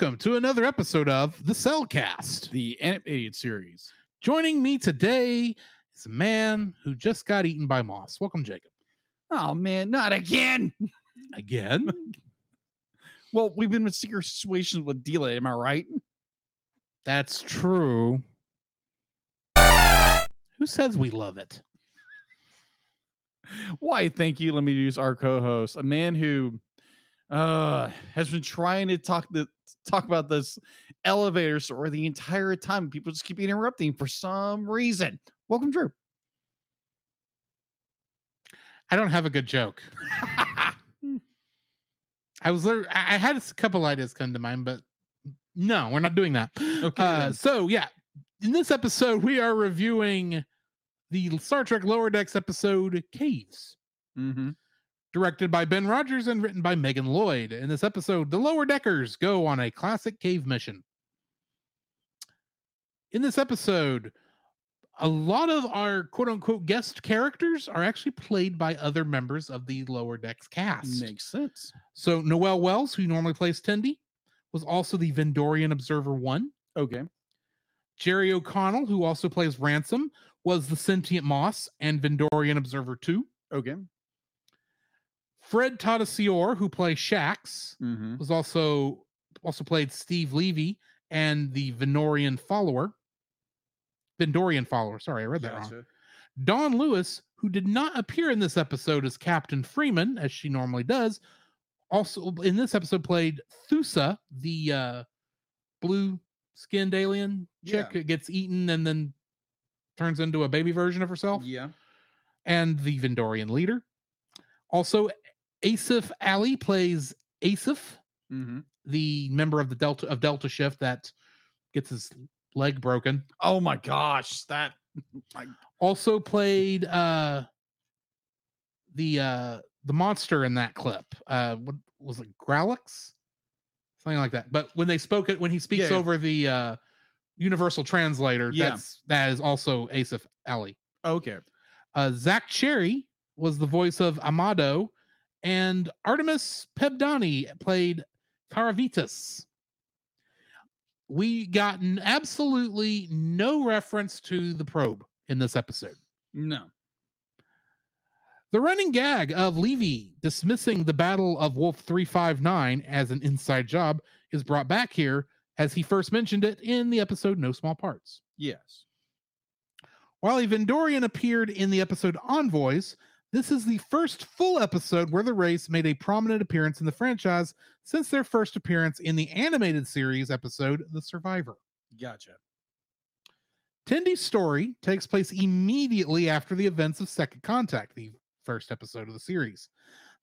Welcome to another episode of the Cel Cast. the animated series. Joining me today is a man who just got eaten by moss. Welcome, Jacob. Oh man, not again. Again? Well, we've been in secret situations with Dila, am I right? That's true. Who says we love it? Why, thank you. Let me use our co-host, a man who uh has been trying to talk the talk about this elevator story the entire time. People just keep interrupting for some reason. Welcome, Drew. I don't have a good joke. I was lit- I I had a couple ideas come to mind, but no, we're not doing that. Okay. Uh, so yeah, in this episode, we are reviewing the Star Trek Lower Decks episode Caves. Mhm. Directed by Ben Rogers and written by Megan Lloyd. In this episode, the Lower Deckers go on a classic cave mission. In this episode, a lot of our quote unquote guest characters are actually played by other members of the Lower Decks cast. Makes sense. So, Noel Wells, who normally plays Tendi, was also the Vendorian Observer 1. Okay. Jerry O'Connell, who also plays Ransom, was the Sentient Moss and Vendorian Observer 2. Okay. Fred Tatasciore, who plays Shax, Mm-hmm. was also also played Steve Levy and the Venorian follower. Vendorian follower. Sorry, I read that wrong. Dawn Lewis, who did not appear in this episode as Captain Freeman, as she normally does, also in this episode played Thusa, the uh, blue skinned alien chick Yeah. that gets eaten and then turns into a baby version of herself, Yeah. and the Vendorian leader. Also, Asif Ali plays Asif, Mm-hmm. the member of the Delta of Delta Shift that gets his leg broken. Oh my gosh, that I... Also played uh the uh the monster in that clip. Uh what was it Growlix? Something like that. But when they spoke it when he speaks Yeah. over the uh universal translator, Yeah. that's that is also Asif Ali. okay. Uh Zach Cherry was the voice of Amado, and Artemis Pebdani played Caravitas. We got absolutely no reference to the probe in this episode. No. The running gag of Levy dismissing the Battle of Wolf 359 as an inside job is brought back here as he first mentioned it in the episode No Small Parts. Yes. While a Vendorian appeared in the episode Envoys, this is the first full episode where the race made a prominent appearance in the franchise since their first appearance in the animated series episode The Survivor. Gotcha. Tendi's story takes place immediately after the events of Second Contact, the first episode of the series.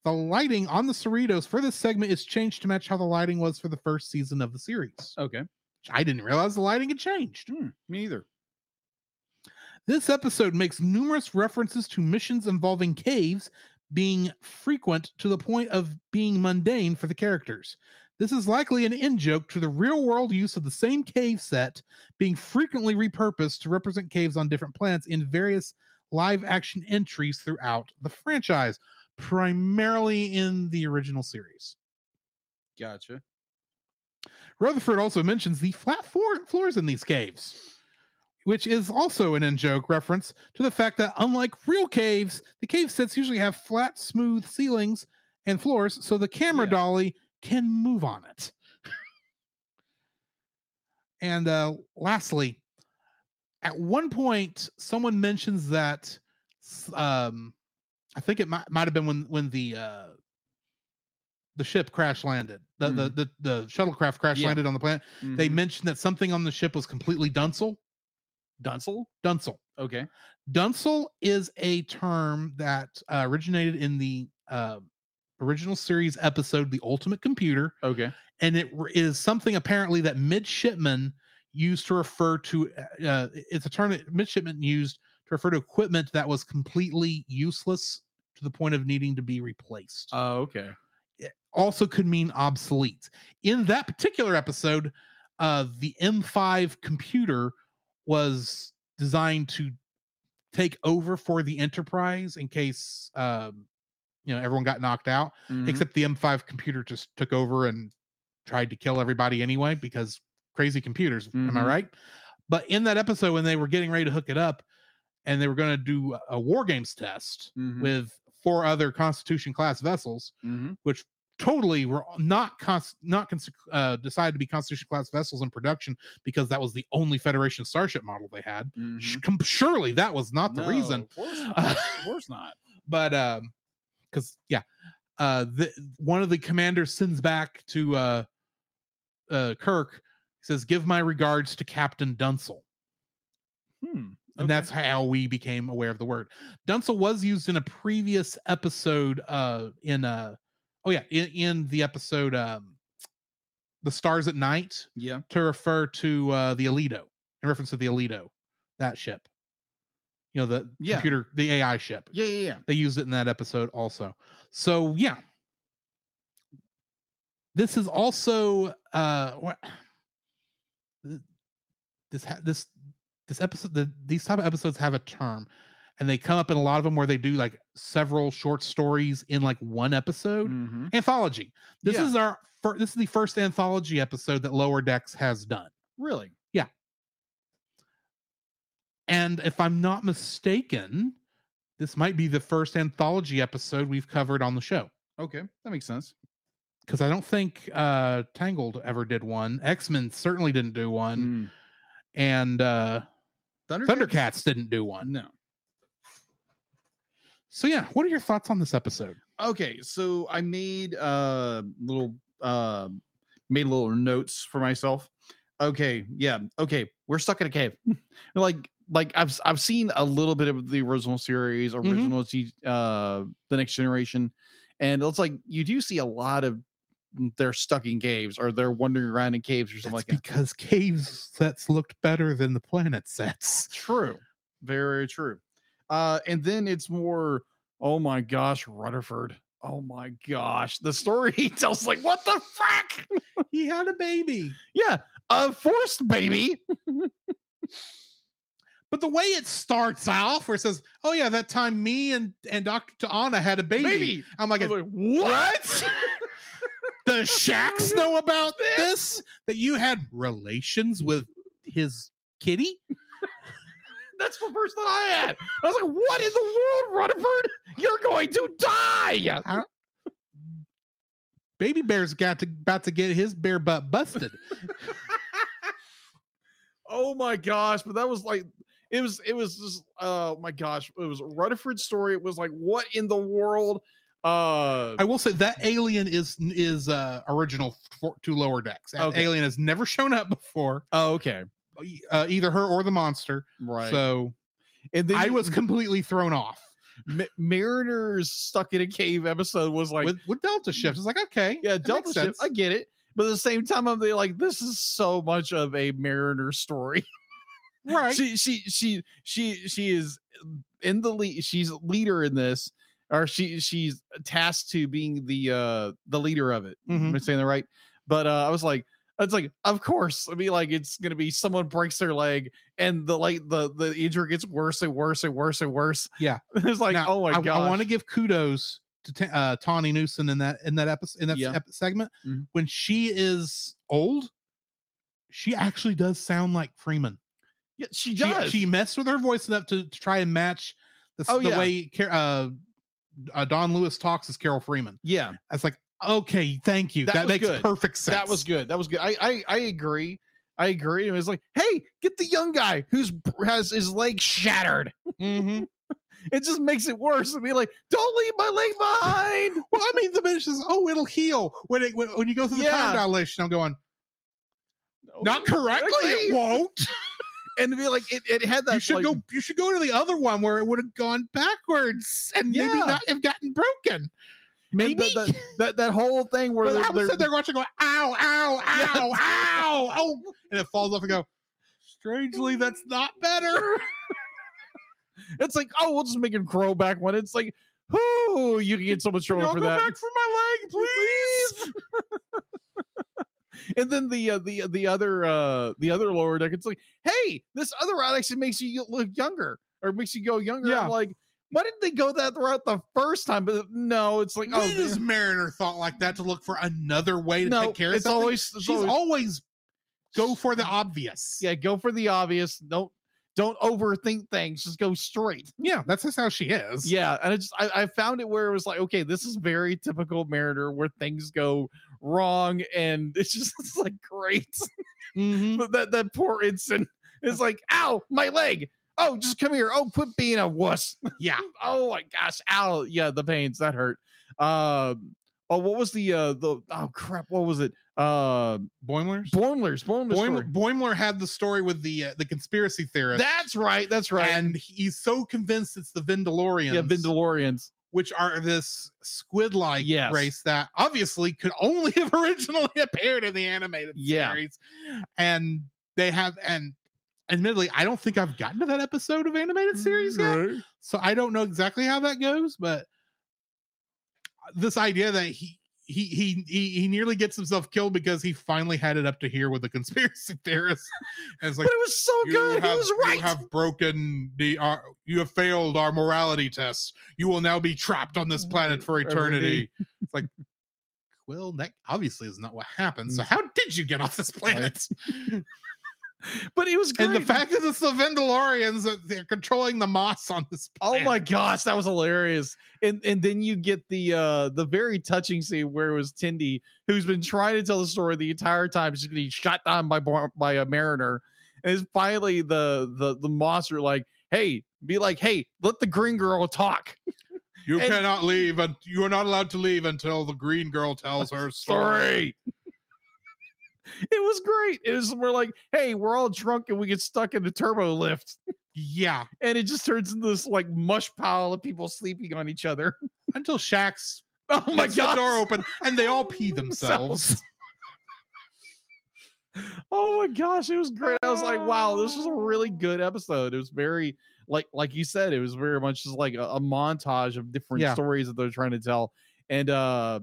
The lighting on the Cerritos for this segment is changed to match how the lighting was for the first season of the series. Okay. I didn't realize the lighting had changed. Hmm, me either. This episode makes numerous references to missions involving caves being frequent to the point of being mundane for the characters. This is likely an in joke to the real world use of the same cave set being frequently repurposed to represent caves on different planets in various live action entries throughout the franchise, primarily in the original series. Gotcha. Rutherford also mentions the flat floor, floors in these caves. Which is also an in joke reference to the fact that unlike real caves, the cave sets usually have flat, smooth ceilings and floors, so the camera Yeah. dolly can move on it. and uh, lastly, at one point, someone mentions that um, I think it might might have been when when the uh, the ship crash landed, the the, the the shuttlecraft crash Yeah. landed on the planet. They Mhm. mentioned that something on the ship was completely Dunsel. Dunsel. Dunsel. Okay. Dunsel is a term that uh, originated in the uh, original series episode, The Ultimate Computer, Okay. and it r- is something apparently that midshipmen used to refer to. uh, Uh, it's a term that midshipmen used to refer to equipment that was completely useless to the point of needing to be replaced. Oh, okay. also could mean obsolete. In that particular episode, uh, the M5 computer was designed to take over for the Enterprise in case um, you know everyone got knocked out. Mhm. Except the M5 computer just took over and tried to kill everybody anyway because crazy computers. Am I Mhm. right? But in that episode, when they were getting ready to hook it up, and they were going to do a- war games test Mhm. with four other Constitution class vessels, Mhm. which totally were not cons- not cons- uh, decided to be Constitution class vessels in production because that was the only Federation starship model they had. Sh- Mhm. com- surely that was not the No, reason, Of course not. of course not. but um, because yeah, uh, the one of the commanders sends back to uh, uh, Kirk says, "Give my regards to Captain Dunsel." Hmm. and that's how we became aware of the word. Dunsel was used in a previous episode uh in uh oh yeah, in, in the episode um The Stars at Night yeah. to refer to uh the Aledo, in reference to the Aledo, that ship. You know, the Yeah. computer, the AI ship. Yeah. Yeah. Yeah. They used it in that episode also. So yeah. This is also uh what this ha- this this episode the, these type of episodes have a term and they come up in a lot of them where they do like several short stories in like one episode Mhm. anthology this Yeah. is our fir- this is the first anthology episode that lower decks has done Really? Yeah and if i'm not mistaken this might be the first anthology episode we've covered on the show Okay. That makes sense. because I don't think uh Tangled ever did one. X Men certainly didn't do one, Mm. and uh Thundercats? Thundercats didn't do one. No. So yeah, what are your thoughts on this episode? Okay, so I made uh little uh made little notes for myself. Okay, yeah, okay, we're stuck in a cave. like like I've I've seen a little bit of the original series, original G- uh the next generation, and it's like you do see a lot of they're stuck in caves or they're wandering around in caves or something That's like that. because cave sets looked better than the planet sets. True. Very true. Uh, and then it's more, oh my gosh, Rutherford. Oh my gosh. The story he tells, like, what the fuck? He had a baby, yeah, a forced baby. but the way it starts off, where it says, "Oh yeah, that time me and and Doctor T'Ana had a baby,", Baby. I'm like, I was like, what? the Shax know about this? That you had relations with his kitty?" That's the first thought I had. I was like, what in the world, Rutherford? You're going to die. Baby Bear's got to about to get his bear butt busted. oh my gosh. But that was like, it was, it was just, oh my gosh. It was Rutherford's story. It was like, what in the world? Uh, I will say that alien is is uh original for, to lower decks. That Okay. alien has never shown up before, oh, okay. Uh, either her or the monster. Right. So and then I was completely thrown off Ma- Mariners stuck in a cave episode was like, with with Delta shift. It's like okay, yeah, Delta sense. I get it. But at the same time, I'm like, this is so much of a Mariner story. right. she she she she she is in the lead she's leader in this or she she's tasked to being the uh the leader of it Mhm. am i saying that right but uh i was like it's like of course i mean like it's gonna be someone breaks their leg and the like the the injury gets worse and worse and worse and worse Yeah. it's like Now, oh my god. I, god want to give kudos to uh, Tawny Newsome in that in that episode in that Yeah. ep- segment Mhm. when she is old. She actually does sound like Freeman. Yeah, she She, does. she messed with her voice enough to, to try and match the, Oh, the yeah. way uh, uh, Dawn Lewis talks as Carol Freeman. yeah, I was like, okay, thank you. That That, makes good. perfect sense. that was good. That was good. I I, I agree. I agree. It was like, hey, get the young guy who's has his leg shattered. hmm It just makes it worse. And be like, don't leave my leg behind. Well, I mean, the minute says, "Oh, it'll heal when it when, when you go through the Yeah. time dilation." I'm going, not correctly. It won't. and to be like, it, it had that. you should like, go. You should go to the other one where it would have gone backwards and maybe not have gotten broken. Maybe. that, that, that that whole thing where they're, I was they're- sitting there watching, going, "Ow, ow, Yeah. ow, ow, oh!" And it falls off and go. Strangely, that's not better. it's like, oh, we'll just make him grow back one. It's like, whoo, you can get so much trouble for go that. back for my leg, please. and then the uh, the the other uh the other lower deck, it's like, hey, this other route actually makes you look younger or makes you go younger. Yeah. I'm like, why didn't they go that route the first time? But no, it's like, oh, yeah. Mariner thought like that to look for another way to no, take care of it's something? always it's She's always- always go for the obvious. yeah, go for the obvious. Don't don't overthink things. Just go straight. yeah, that's just how she is. Yeah, and I just I, I found it where it was like, okay, this is very typical Mariner where things go wrong, and it's just it's like great. Mhm. But that that poor Ensign is like, ow, my leg. Oh, just come here. Oh, quit being a wuss. yeah. oh my gosh, ow. Yeah, the pains that hurt. Um, oh, what was the uh the oh crap? What was it? Uh, Boimler's. Boimler's Boimler's. Boimler, story. Boimler had the story with the uh, the conspiracy theorist, That's right. That's right. and he's so convinced it's the Vindalorians, yeah, Vindalorians. which are this squid-like Yes. race that obviously could only have originally appeared in the animated Yeah. series, and they have and. Admittedly, I don't think I've gotten to that episode of animated series yet. So I don't know exactly how that goes, but this idea that he he he he, he nearly gets himself killed because he finally had it up to here with the conspiracy theorists. And it's like But it was so good. have, he was you have broken the uh, you have failed our morality test. You will now be trapped on this planet for eternity. it's like well, that obviously is not what happened. Mm. So how did you get off this planet? but it was great. and the fact that it's the Vendalorians that they're controlling the moss on this Oh my gosh, that was hilarious. And and then you get the uh the very touching scene where it was Tendi who's been trying to tell the story the entire time, just getting shot down by by a mariner. And it's finally the the the monster like, hey, be like, hey, let the green girl talk. You And- cannot leave, and you are not allowed to leave until the green girl tells her story. It was great. It was we're like, hey, we're all drunk and we get stuck in the turbo lift. Yeah, And it just turns into this like mush pile of people sleeping on each other. until Shax Oh my god. door open and they all pee themselves. oh my gosh, it was great. I was like, wow, this was a really good episode. It was very like like you said, it was very much just like a, a montage of different Yeah. stories that they're trying to tell. And uh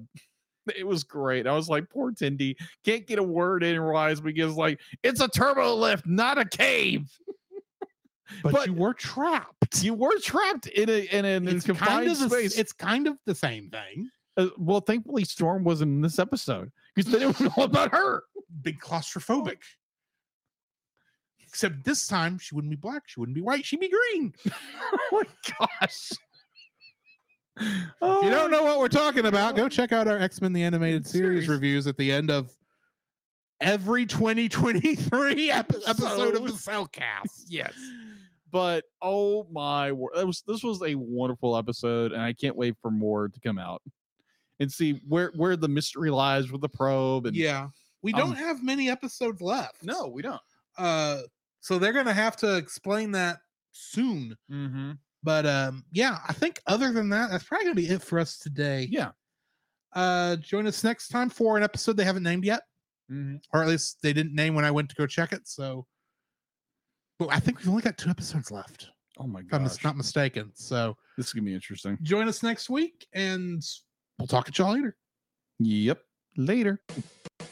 it was great. I was like, poor Tendi can't get a word in rise because like it's a turbo lift, not a cave. But, But- you were trapped. You were trapped in a in an It's confined kind of the, space. it's kind of the same thing. Uh, well, thankfully, Storm wasn't in this episode because then it was all about her. Big claustrophobic. Except this time she wouldn't be black, she wouldn't be white, she'd be green. oh my gosh. If you don't know what we're talking about, go check out our X-Men the Animated Series Series. reviews at the end of every 2023 epi- episode of the Cel Cast. yes. But oh my word, was this was a wonderful episode, and I can't wait for more to come out and see where where the mystery lies with the probe. And Yeah. We Um, don't have many episodes left. no, we don't. Uh so they're gonna have to explain that soon. Mm-hmm. But um yeah, I think other than that, that's probably gonna be it for us today. Yeah. Uh join us next time for an episode they haven't named yet, Mm-hmm. or at least they didn't name when I went to go check it. So but I think we've only got two episodes left, Oh my God. if I'm gosh, not mistaken. So this is gonna be interesting. join us next week and we'll talk at y'all later. Yep. Later. All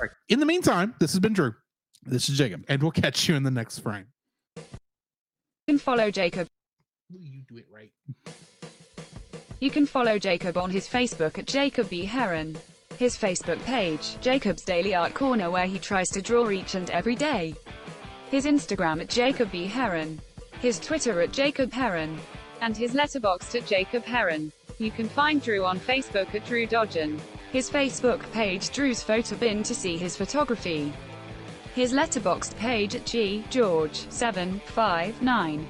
right. In the meantime, this has been Drew, This is Jacob. and we'll catch you in the next frame. You can follow Jacob. Will you do it right? You can follow Jacob on his Facebook at Jacob B. Heron. His Facebook page, Jacob's Daily Art Corner, where he tries to draw each and every day. his Instagram at Jacob B. Heron, his Twitter at Jacob Heron, and his letterboxd at Jacob Heron. You can find Drew on Facebook at Drew Dodgen, his Facebook page Drew's Photo Bin to see his photography, his letterboxd page at G George 759,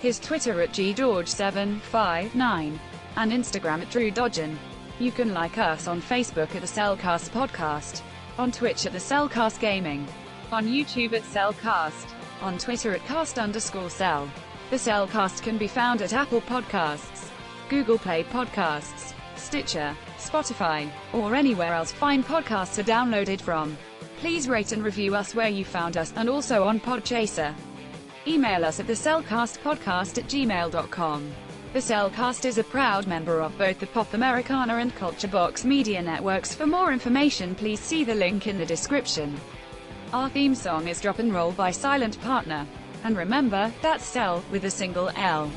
his Twitter at ggeorge759, and Instagram at Drew Dodgen. You can like us on Facebook at the Cel Cast Podcast, on Twitch at the Cel Cast Gaming, on YouTube at Cel Cast, on Twitter at cast underscore cel. The Cel Cast can be found at Apple Podcasts, Google Play Podcasts, Stitcher, Spotify, or anywhere else fine podcasts are downloaded from. Please rate and review us where you found us, and also on Podchaser. Email us at the Cel Cast at gmail.com. The Cel Cast is a proud member of both the Pop Americana and Culture Box media networks. For more information, please see the link in the description. Our theme song is Drop and Roll by Silent Partner. And remember, that's Cel with a single L.